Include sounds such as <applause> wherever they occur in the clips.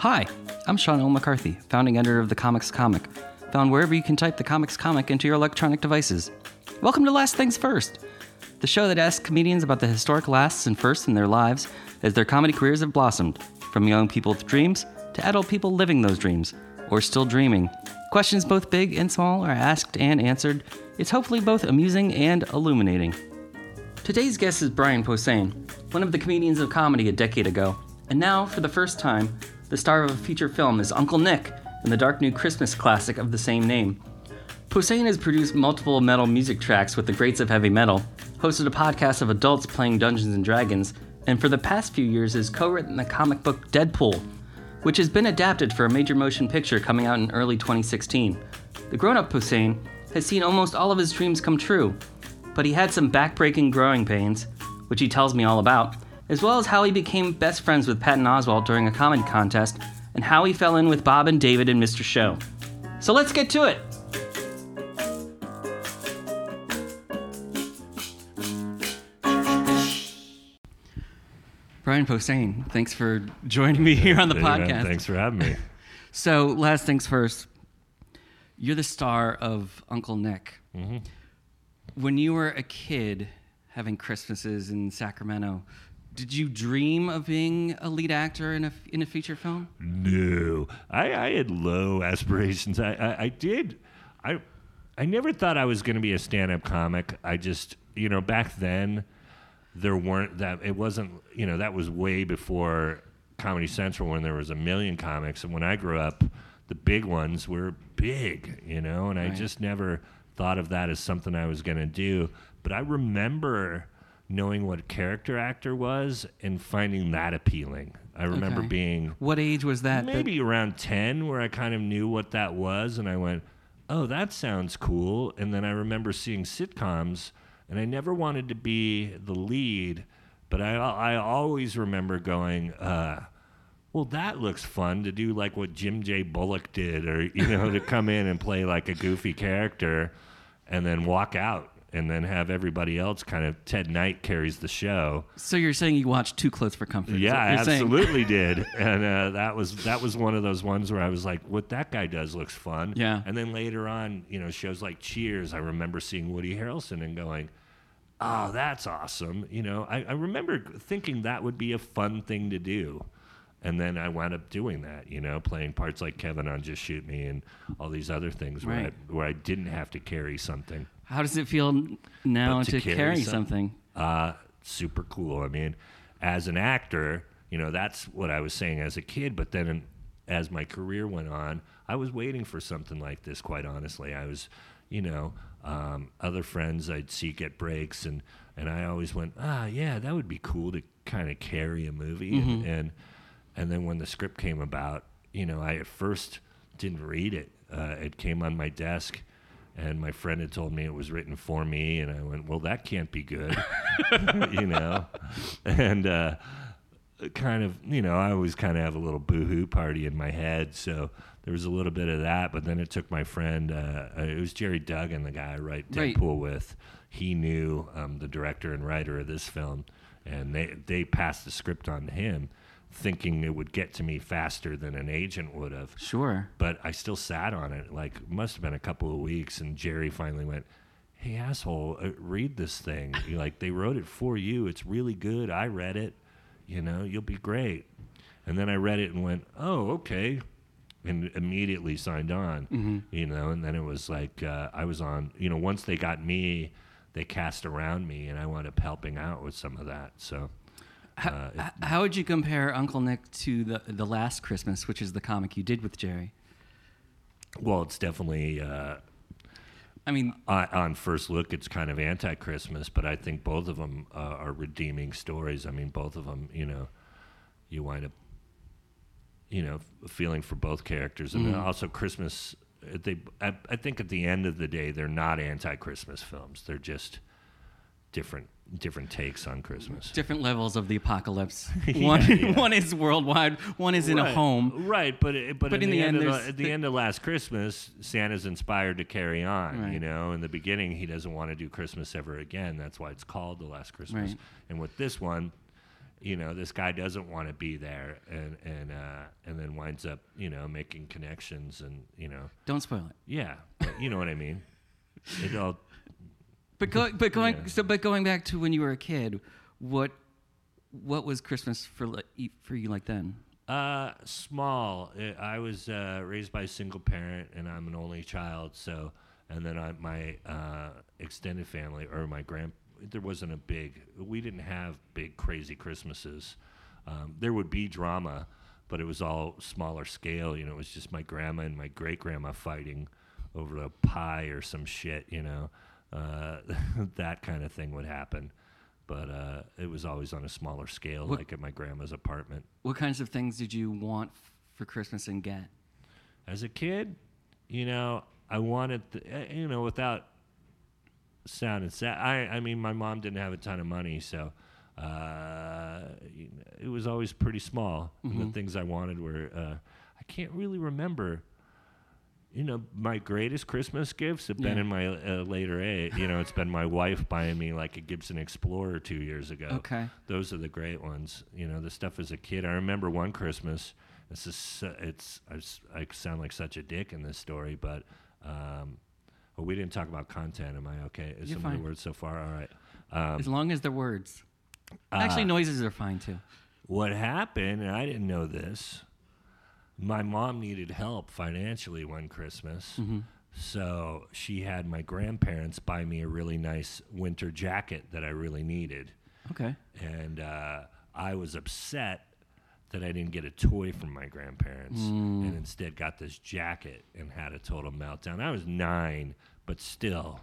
Hi, I'm Sean L. McCarthy, founding editor of The Comics Comic, found wherever you can type The Comics Comic into your electronic devices. Welcome to Last Things First, the show that asks comedians about the historic lasts and firsts in their lives as their comedy careers have blossomed, from young people with dreams to adult people living those dreams, or still dreaming. Questions both big and small are asked and answered. It's hopefully both amusing and illuminating. Today's guest is Brian Posehn, one of the comedians of comedy a decade ago, and now, for the first time, the star of a feature film is Uncle Nick in the dark new Christmas classic of the same name. Posehn has produced multiple metal music tracks with the greats of heavy metal, hosted a podcast of adults playing Dungeons and Dragons, and for the past few years has co-written the comic book Deadpool, which has been adapted for a major motion picture coming out in early 2016. The grown-up Posehn has seen almost all of his dreams come true, but he had some backbreaking growing pains, which he tells me all about, as well as how he became best friends with Patton Oswalt during a comedy contest, and how he fell in with Bob and David and Mr. Show. So let's get to it! Brian Posehn, thanks for joining me here on the Hey, man, podcast. thanks for having me. <laughs> So, last things first, you're the star of Uncle Nick. Mm-hmm. When you were a kid having Christmases in Sacramento, did you dream of being a lead actor in a, in a feature film? no, I, I had low aspirations. I, I, I did. I I never thought I was going to be a stand-up comic. I just, you know, back then there weren't that. It wasn't, you know, that was way before Comedy Central when there was a million comics. And when I grew up, the big ones were big, you know, and I just never thought of that as something I was going to do. But I remember knowing what a character actor was and finding that appealing. I remember Okay. being What age was that? that- maybe around 10 where I kind of knew what that was and I went, "Oh, that sounds cool." And then I remember seeing sitcoms and I never wanted to be the lead, but I I always remember going, uh well, that looks fun to do like what Jim J. Bullock did, or, you know, to come in and play like a goofy character and then walk out and then have everybody else kind of, Ted Knight carries the show. so you're saying you watched Too Close for Comfort? Yeah, I absolutely <laughs> did, and uh, that was that was one of those ones where I was like, "What that guy does looks fun." Yeah. And then later on, you know, shows like Cheers, I remember seeing Woody Harrelson and going, "Oh, that's awesome!" You know, I, I remember thinking that would be a fun thing to do, and then I wound up doing that. You know, playing parts like Kevin on Just Shoot Me and all these other things where Right. I, where I didn't have to carry something. How does it feel now to, to carry, carry something? uh, super cool. I mean, as an actor, you know, that's what I was saying as a kid. But then in, as my career went on, I was waiting for something like this, quite honestly. I was, you know, um, other friends I'd see get breaks, and, and I always went, ah, yeah, that would be cool to kind of carry a movie. And, and, and then when the script came about, you know, I at first didn't read it. Uh, it came on my desk. And my friend had told me it was written for me, and I went, "Well, that can't be good." <laughs> you know, and uh, kind of, you know, I always kind of have a little boohoo party in my head, so there was a little bit of that. But then it took my friend, uh, it was Gerry Duggan, the guy I write Right. Deadpool with. He knew um, the director and writer of this film, and they they passed the script on to him, thinking it would get to me faster than an agent would have Sure. but I still sat on it. Like, must have been a couple of weeks, and Gerry finally went, "Hey, asshole, uh, read this thing. You're like, they wrote it for you. It's really good. I read it. You know, you'll be great." And then I read it and went, "Oh, okay," and immediately signed on. You know, and then it was like uh, I was on. You know, once they got me, they cast around me, and I wound up helping out with some of that. So. How, Uh, it- how would you compare Uncle Nick to the the last Christmas, which is the comic you did with Gerry? Well, it's definitely uh, I mean, on, on first look, it's kind of anti-Christmas, but I think both of them uh, are redeeming stories. I mean, both of them, you know, you wind up, you know, feeling for both characters, and then also Christmas. uh, They, I, I think, at the end of the day, they're not anti-Christmas films. They're just different, different takes on Christmas. different levels of the apocalypse. <laughs> One yeah. one is worldwide, one is in a home. right? But it- but, But in, the, end, of the, at the, the- end of Last Christmas, Santa's inspired to carry on. Right. You know, in the beginning, he doesn't want to do Christmas ever again. That's why it's called the Last Christmas. Right. And with this one, you know, this guy doesn't want to be there, and and uh, and then winds up, you know, making connections, and you know, Don't spoil it. yeah, but you know what I mean. It all But going, but going, Yeah. so but going back to when you were a kid, what what was Christmas for li- for you like then? Uh, small. I was uh, raised by a single parent, and I'm an only child. So, and then I, my uh, extended family or my grand, there wasn't a big. We didn't have big crazy Christmases. Um, there would be drama, but it was all smaller scale. You know, it was just my grandma and my great grandma fighting over a pie or some shit. You know, <laughs> that kind of thing would happen. But uh, it was always on a smaller scale, What- like at my grandma's apartment. What kinds of things did you want f- for Christmas and get? as a kid, you know, I wanted, the, eh, you know, without sounding sad. I, I mean, my mom didn't have a ton of money, so uh, it was always pretty small. And the things I wanted were, uh, I can't really remember. You know, my greatest Christmas gifts have been Yeah. in my uh, later age. You know, it's been my wife buying me like a Gibson Explorer two years ago. Okay. Those are the great ones. You know, the stuff as a kid. I remember one Christmas. This is su- it's I sound like such a dick in this story, but um, well, we didn't talk about content. Am I okay? Is You're some of the words so far? All right. Um, as long as they're words. uh, Actually, noises are fine too. what happened, and I didn't know this. My mom needed help financially one Christmas. Mm-hmm. So she had my grandparents buy me a really nice winter jacket that I really needed. Okay. and uh, I was upset that I didn't get a toy from my grandparents Mm. and instead got this jacket and had a total meltdown. I was nine, but still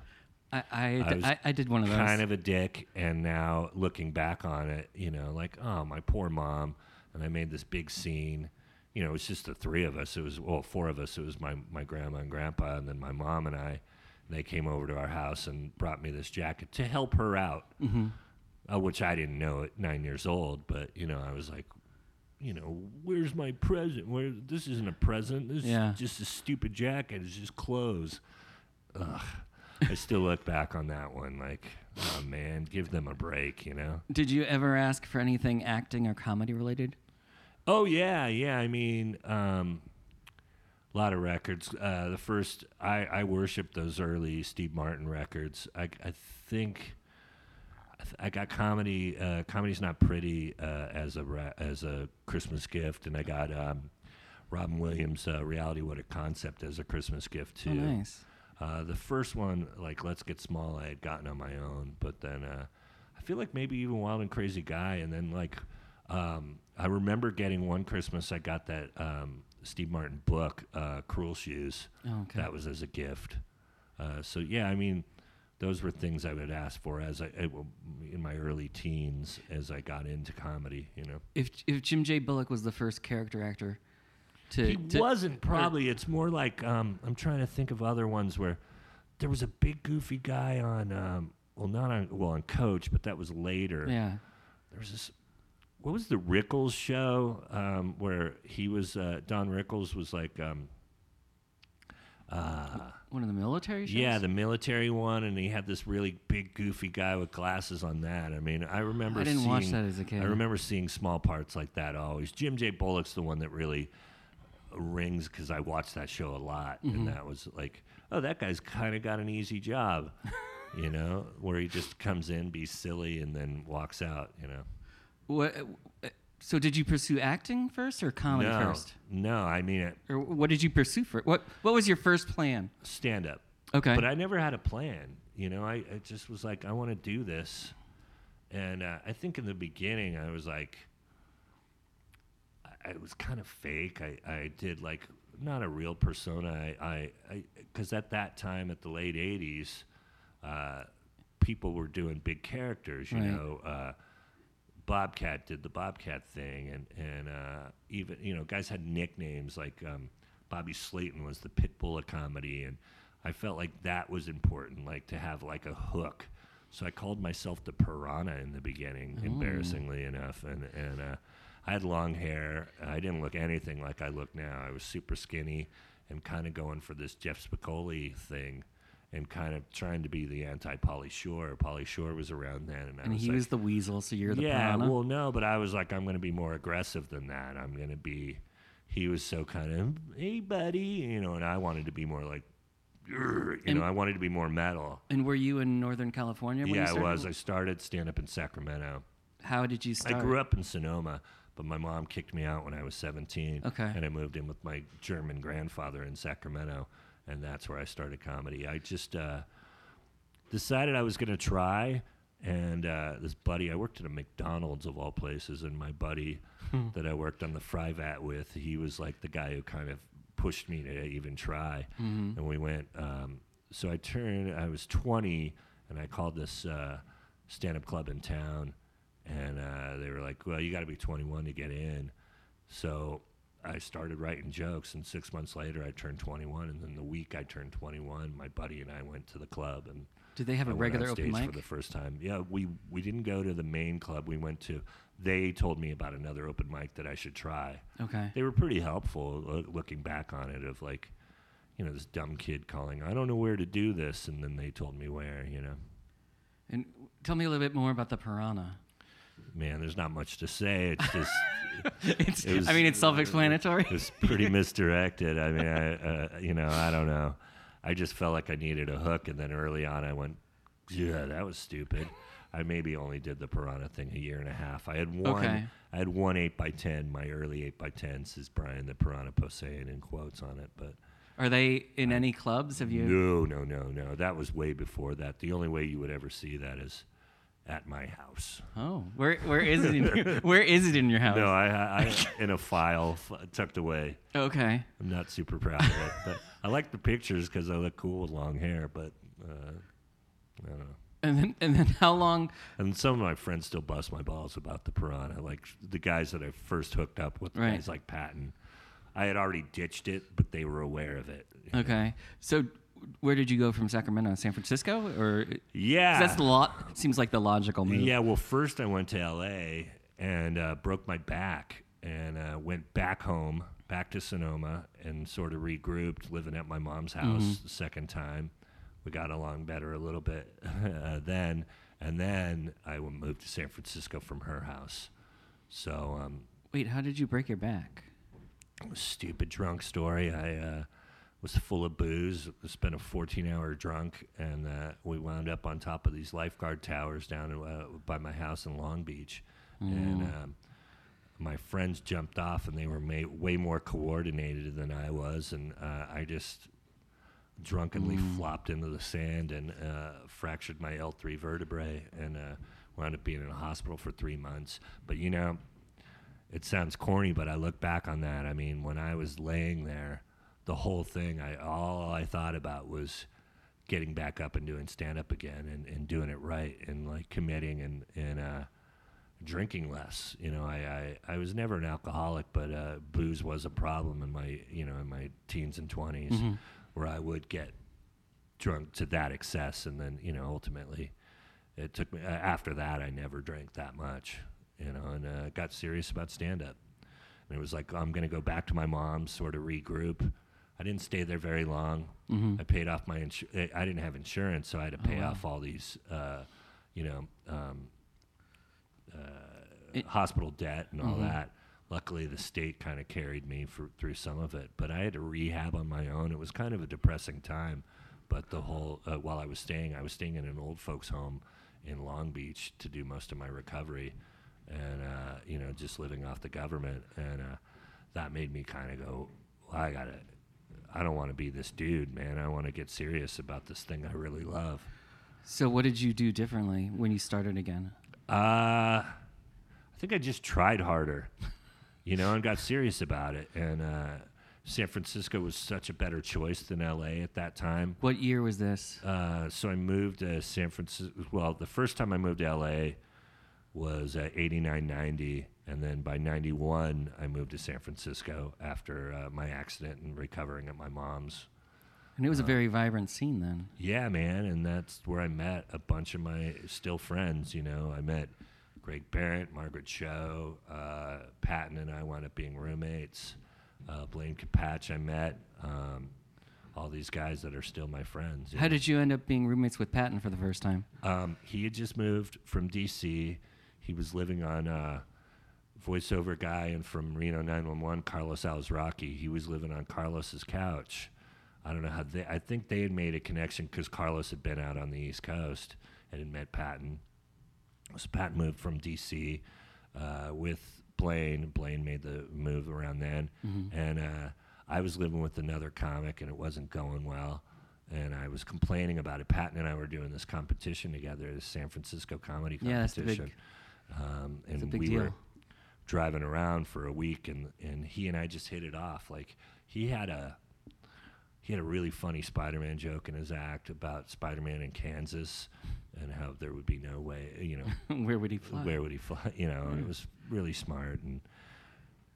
I I, I d- was I, I did one of those. kind of a dick. And now looking back on it, you know, like oh my poor mom, and I made this big scene. You know, it was just the three of us. It was well, four of us. It was my my grandma and grandpa, and then my mom and I. They came over to our house and brought me this jacket to help her out Mm-hmm. uh, which I didn't know at nine years old. But you know, I was like, you know, where's my present? Where this isn't a present. This Yeah. is just a stupid jacket. It's just clothes. Ugh. I still look back on that one like, oh man, give them a break, you know. Did you ever ask for anything acting or comedy related? Oh yeah, yeah. I mean, um, a lot of records. Uh, the first, I, I worshipped those early Steve Martin records. I, I think I, th- I got comedy. Uh, Comedy's not pretty uh, as a ra- as a Christmas gift, and I got um, Robin Williams' uh, Reality What a Concept as a Christmas gift too. Oh, nice. Uh, the first one, like Let's Get Small, I had gotten on my own, but then uh, I feel like maybe even Wild and Crazy Guy, and then like um, I remember getting one Christmas, I got that um, Steve Martin book, uh, Cruel Shoes. Oh, okay. That was as a gift. Uh, so yeah, I mean, those were things I would ask for as I, in my early teens as I got into comedy. You know, If if Jim J. Bullock was the first character actor to, he to- wasn't probably. It's more like um, I'm trying to think of other ones where there was a big goofy guy on. Um, well, not on well on Coach, but that was later. yeah. There was this. What was the Rickles show um, where he was? Uh, Don Rickles was like. Um, uh, One of the military shows. Yeah, the military one, and he had this really big, goofy guy with glasses on that. I mean, I remember. I didn't seeing, watch that as a kid. I remember seeing small parts like that always. Jim J. Bullock's the one that really rings because I watched that show a lot, Mm-hmm. and that was like, oh, that guy's kind of got an easy job, <laughs> you know, where he just comes in, be silly, and then walks out, you know. What? uh, So did you pursue acting first or comedy no, first? no, I mean it, Or what did you pursue first? What What was your first plan? stand up. Okay. But I never had a plan. You know, I, I just was like, I want to do this. And uh, I think in the beginning, I was like, I, I was kind of fake. I, I did like not a real persona. I, I, because at that time, at the late '80s, uh, people were doing big characters. You Right. know, uh, Bobcat did the Bobcat thing, and and uh, even you know guys had nicknames like um, Bobby Slayton was the pit bull of comedy, and I felt like that was important, like to have like a hook. So I called myself the Piranha in the beginning, embarrassingly enough, and and uh, I had long hair. I didn't look anything like I look now. I was super skinny and kind of going for this Jeff Spicoli thing, and kind of trying to be the anti Pauly Shore. Pauly Shore was around then, and, I And was he like, was the weasel, so you're the yeah, well, no, but I was like, I'm going to be more aggressive than that. I'm going to be. He was so kind of, hey, buddy, you know, and I wanted to be more like, you And- know, I wanted to be more metal. and were you in Northern California? When you yeah, I was. I started stand up in Sacramento. How did you start? I grew up in Sonoma, but my mom kicked me out when I was 17. Okay. And I moved in with my German grandfather in Sacramento, and that's where I started comedy. I just uh, decided I was going to try, and uh, this buddy, I worked at a McDonald's of all places, and my buddy that I worked on the fry vat with, he was like the guy who kind of pushed me to even try. And we went, um, so I turned, I was 20, and I called this uh, stand up club in town, and uh, they were like, well, you got to be 21 to get in. So I started writing jokes, and six months later, I turned 21. And then the week I turned 21, my buddy and I went to the club, and Did they have I a regular open mic? for the first time. Yeah, we we didn't go to the main club. We went to. They told me about another open mic that I should try. okay. They were pretty helpful, loo- looking back on it. Of like, you know, this dumb kid calling, I don't know where to do this, and then they told me where. You know, And tell me a little bit more about the piranha. Man, there's not much to say. It's <laughs> just. It's, It was- I mean, it's self-explanatory. it was pretty <laughs> misdirected. I mean, I, uh, you know, I don't know. I just felt like I needed a hook, and then early on, I went, "Yeah, that was stupid." I maybe only did the piranha thing a year and a half. I had one. Okay. I had one eight by ten. My early eight by ten says Brian the Piranha Posehn in quotes on it, but Are they in any clubs? Have you? no, no, no, no. That was way before that. The only way you would ever see that is at my house. Oh, where where is it? In your, <laughs> where is it in your house? No, I, I, I <laughs> in a file f- tucked away. Okay. I'm not super proud of it, but I like the pictures because I look cool with long hair. But uh, I don't know. And then and then how long? And some of my friends still bust my balls about the piranha, like the guys that I first hooked up with, Right. guys like Patton. I had already ditched it, but they were aware of it. Okay. So where did you go from Sacramento? To San Francisco or Yeah, that's the lot. Seems like the logical move. Yeah, well, first I went to L.A. and uh, broke my back, and uh, went back home, back to Sonoma, and sort of regrouped, living at my mom's house the second time. We got along better a little bit <laughs> uh, then, and then I moved to San Francisco from her house. So, um, Wait, how did you break your back? stupid drunk story. I uh, was full of booze. Spent a 14-hour drunk, and uh, we wound up on top of these lifeguard towers down uh, by my house in Long Beach, and um, my friends jumped off, and they were ma- way more coordinated than I was, and uh, I just drunkenly flopped into the sand and uh, fractured my L3 vertebrae, and uh, wound up being in a hospital for three months. But you know it sounds corny, but I look back on that. I mean, when I was laying there, the whole thing, I all I thought about was getting back up and doing stand up again and, and doing it right and like committing and and uh, drinking less. You know, I, I I was never an alcoholic, but uh, booze was a problem in my you know in my teens and 20s where I would get drunk to that excess, and then you know ultimately it took me uh, after that I never drank that much, you know, and uh, got serious about stand up. And it was like I'm going to go back to my mom's, sort of regroup. I didn't stay there very long. I paid off my insurance. I didn't have insurance, so I had to pay wow. off all these, uh, you know, um, uh, It- hospital debt and all that. Luckily, the state kind of carried me for, through some of it, but I had to rehab on my own. It was kind of a depressing time. But the whole uh, while I was staying, I was staying in an old folks' home in Long Beach to do most of my recovery, and uh, you know, just living off the government, and uh, that made me kind of go, well, I gotta. I don't want to be this dude, man. I want to get serious about this thing I really love. So what did you do differently when you started again? Uh, I think I just tried harder, you know, and got serious about it. And uh, San Francisco was such a better choice than LA at that time. What year was this? Uh, so I moved to San Francisco. Well, the first time I moved to LA was at 89, 90. And then by 91, I moved to San Francisco after uh, my accident and recovering at my mom's. And it was a very vibrant scene then. Yeah, man, and that's where I met a bunch of my still friends. You know, I met Greg Behrendt, Margaret Cho, uh, Patton, and I wound up being roommates. Uh, Blaine Capatch, I met. Um, all these guys that are still my friends. How know. did you end up being roommates with Patton for the first time? Um, he had just moved from D.C. He was living on uh, voiceover guy and from Reno 911, Carlos Alazraqui. He was living on Carlos's couch. I don't know how they. I think they had made a connection because Carlos had been out on the East Coast and had met Patton. So Patton moved from D.C. Uh, with Blaine. Blaine made the move around then, and uh, I was living with another comic, and it wasn't going well. And I was complaining about it. Patton and I were doing this competition together, the San Francisco comedy competition. Yeah, that's the big- competition. Um, and It's a big we deal. were driving around for a week, and, and he and I just hit it off. Like he had a he had a really funny Spider-Man joke in his act about Spider-Man in Kansas and how there would be no way, you know, <laughs> Where would he fly? where would he fly? <laughs> You know, and it was really smart and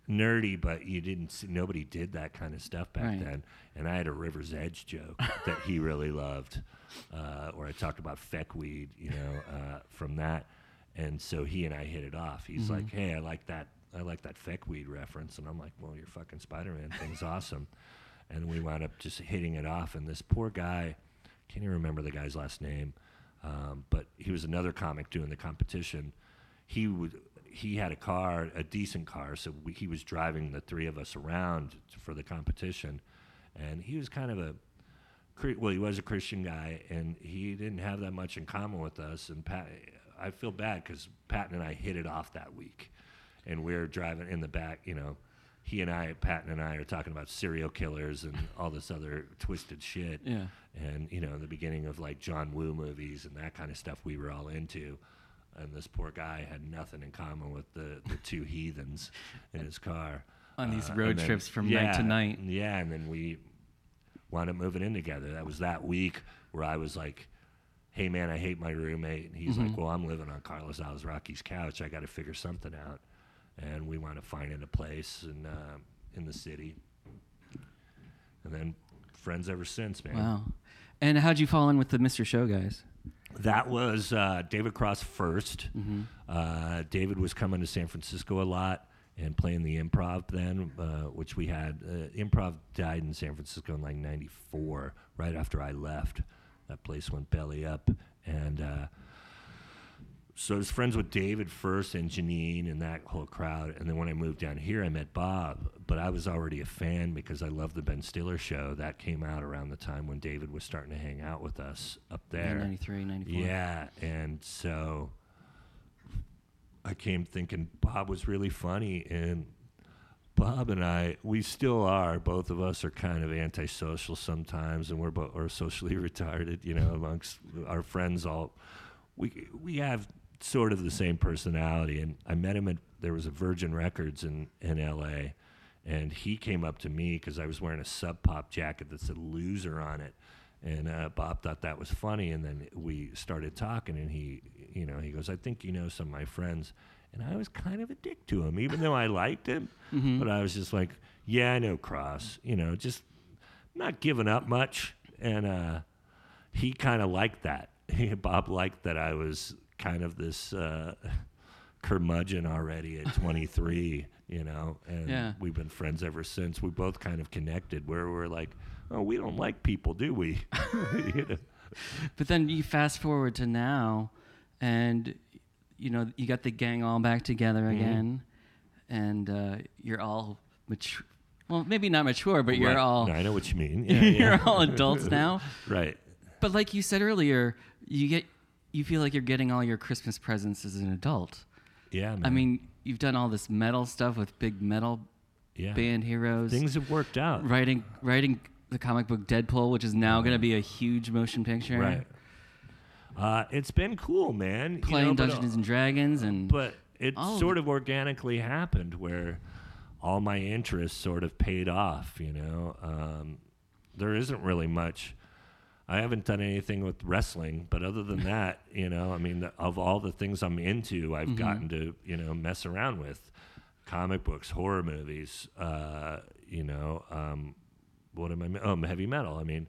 nerdy, but you didn't see, nobody did that kind of stuff back Right. then. And I had a River's Edge joke <laughs> that he really loved, uh, where I talked about feckweed, you know, uh, from that. And so he and I hit it off. He's Mm-hmm. like, "Hey, I like that. I like that feckweed reference." And I'm like, "Well, your fucking Spider-Man thing's awesome." And we wound up just hitting it off. And this poor guy, can't even remember the guy's last name, um, but he was another comic doing the competition. He would he had a car, a decent car, so we, he was driving the three of us around for the competition, and he was kind of a well, he was a Christian guy, and he didn't have that much in common with us. And Pat, I feel bad because Patton and I hit it off that week, and we are driving in the back. You know, he and I, Patton and I, are talking about serial killers and <laughs> all this other twisted shit. Yeah. And you know, the beginning of like John Woo movies and that kind of stuff we were all into. And this poor guy had nothing in common with the, the two heathens in his car On these Uh, road then- trips from night to night. Yeah, and then we wound up moving in together. That was that week where I was like, "Hey, man, I hate my roommate," and he's Mm-hmm. like, "Well, I'm living on Carlos Alazraqui's couch. I got to figure something out." And we wound up finding a place in uh, in the city, and then friends ever since, man. Wow. And how'd you fall in with the Mr. Show guys? That was uh, David Cross 1st Mm-hmm. Uh, David was coming to San Francisco a lot and playing the improv then, uh, which we had. Uh, improv died in San Francisco in like '94, right after I left. That place went belly up, and uh, so I was friends with David first and Janeane and that whole crowd. And then when I moved down here, I met Bob. But I was already a fan because I loved the Ben Stiller show. That came out around the time when David was starting to hang out with us up there. 93, 94. Yeah, and so I came thinking Bob was really funny, and Bob and I, we still are. Both of us are kind of antisocial sometimes, and we're both are socially <laughs> retarded. You know, amongst our friends, all we we have sort of the same personality. And I met him at there was a Virgin Records in in L.A. And he came up to me because I was wearing a Sub Pop jacket that said "loser" on it, and uh, Bob thought that was funny. And then we started talking, and he, you know, he goes, "I think you know some of my friends." And I was kind of a dick to him, even though I liked him. But I was just like, "Yeah, I know Cross," you know, just not giving up much. And uh, he kind of liked that. <laughs> Bob liked that I was kind of this uh, <laughs> curmudgeon already at <laughs> 23, you know, and Yeah. we've been friends ever since. We both kind of connected where we're like, oh, we don't like people, do we? You know? But then you fast forward to now, and you know you got the gang all back together Mm-hmm. again, and uh, you're all mature. Well, maybe not mature, but you're Right. all I know what you mean. <laughs> Yeah, you're yeah. all adults now. <laughs> right. But like you said earlier, you get you feel like you're getting all your Christmas presents as an adult. Yeah, man. I mean, you've done all this metal stuff with big metal yeah. band heroes. Things have worked out. writing writing the comic book Deadpool, which is now going to be a huge motion picture. Right. Uh, it's been cool, man. You Playing know, but, Dungeons and Dragons and but it sort of organically happened where all my interests sort of paid off you know? Um, there isn't really much. I haven't done anything with wrestling but other than <laughs> that you know i mean the, of all the things i'm into i've gotten to you know mess around with comic books horror movies uh, you know um, what am i oh heavy metal i mean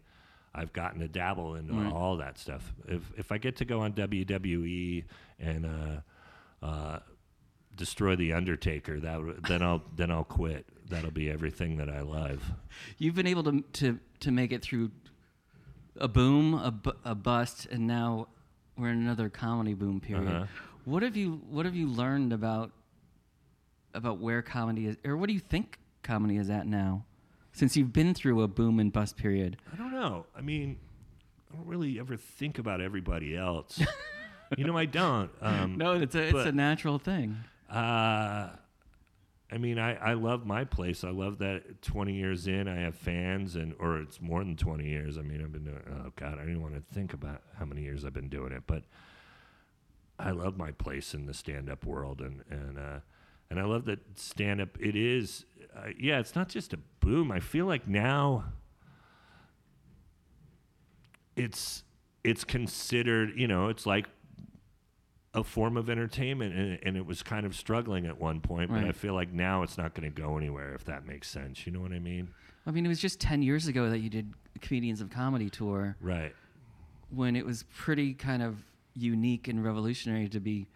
I've gotten to dabble in Right. all that stuff. If if I get to go on WWE and uh, uh, destroy the Undertaker, that then I'll <laughs> then I'll quit. that'll be everything that I love. You've been able to to to make it through a boom, a, bu- a bust, and now we're in another comedy boom period. Uh-huh. What have you What have you learned about about where comedy is, or what do you think comedy is at now? Since you've been through a boom and bust period, I don't know. I mean, I don't really ever think about everybody else. <laughs> you know, I don't. Um, no, it's a it's a natural thing. Uh, I mean, I, I love my place. I love that 20 years in, I have fans, and or it's more than 20 years. I mean, I've been doing. Oh God, I didn't want to think about how many years I've been doing it, but I love my place in the stand-up world, and and uh, and I love that stand-up. It is, uh, yeah, it's not just a boom. I feel like now it's it's considered. You know, it's like a form of entertainment and, and it was kind of struggling at one point but i feel like now it's not going to go anywhere if that makes sense you know what i mean I mean, it was just ten years ago that you did Comedians of Comedy tour, right when it was pretty kind of unique and revolutionary to be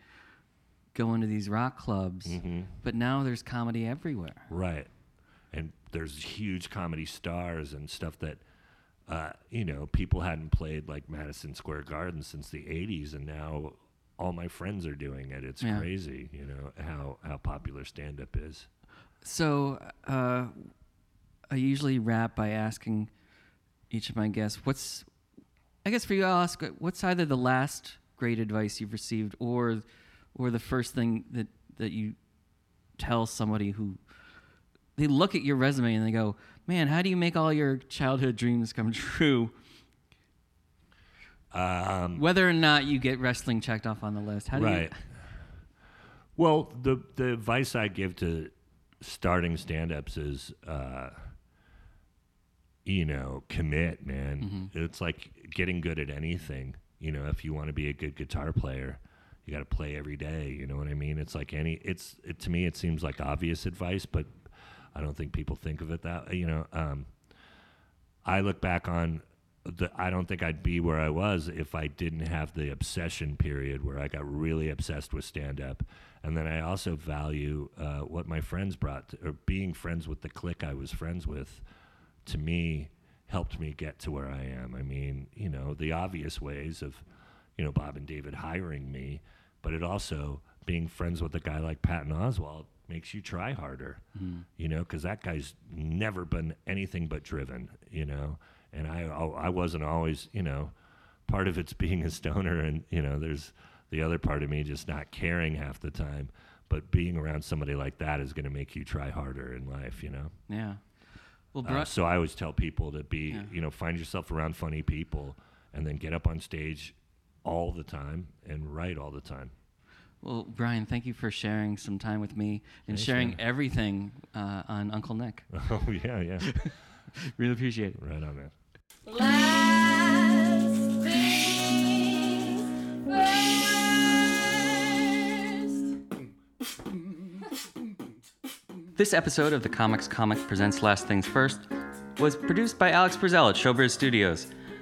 going to these rock clubs. hmm But now there's comedy everywhere. right and there's huge comedy stars and stuff that uh, you know people hadn't played like madison square garden since the 80s and now all my friends are doing it it's Yeah. crazy you know how how popular stand-up is So uh, I usually wrap by asking each of my guests, "What's?" I guess for you, I'll ask, "What's either the last great advice you've received, or, or the first thing that that you tell somebody who they look at your resume and they go, "Man, how do you make all your childhood dreams come true?" um, Whether or not you get wrestling checked off on the list, how do right. Well, the the advice I give to starting stand-ups is, uh, you know, commit, man. It's like getting good at anything. You know, if you want to be a good guitar player, you got to play every day. You know what I mean? It's like any. It's it, to me, it seems like obvious advice, but I don't think people think of it that. Way, you know, um, I look back on the I don't think I'd be where I was if I didn't have the obsession period where I got really obsessed with stand up. And then I also value uh, what my friends brought, to, or being friends with the clique I was friends with, to me, helped me get to where I am. I mean, you know, the obvious ways of, you know, Bob and David hiring me, but it also being friends with a guy like Patton Oswalt makes you try harder, you know, because that guy's never been anything but driven, you know, and I I wasn't always, you know, part of it's being a stoner, and you know, there's the other part of me just not caring half the time. But being around somebody like that is going to make you try harder in life, you know. Yeah. Well, Uh, so I always tell people to be, Yeah. you know, find yourself around funny people, and then get up on stage all the time and write all the time. well, Brian, thank you for sharing some time with me and Thanks, sharing man. everything uh, on Uncle Nick. <laughs> Oh yeah, yeah, <laughs> really appreciate it. right on man. Last things first. This episode of the Comics Comic Presents Last Things First was produced by Alex Brazell at Showbiz Studios.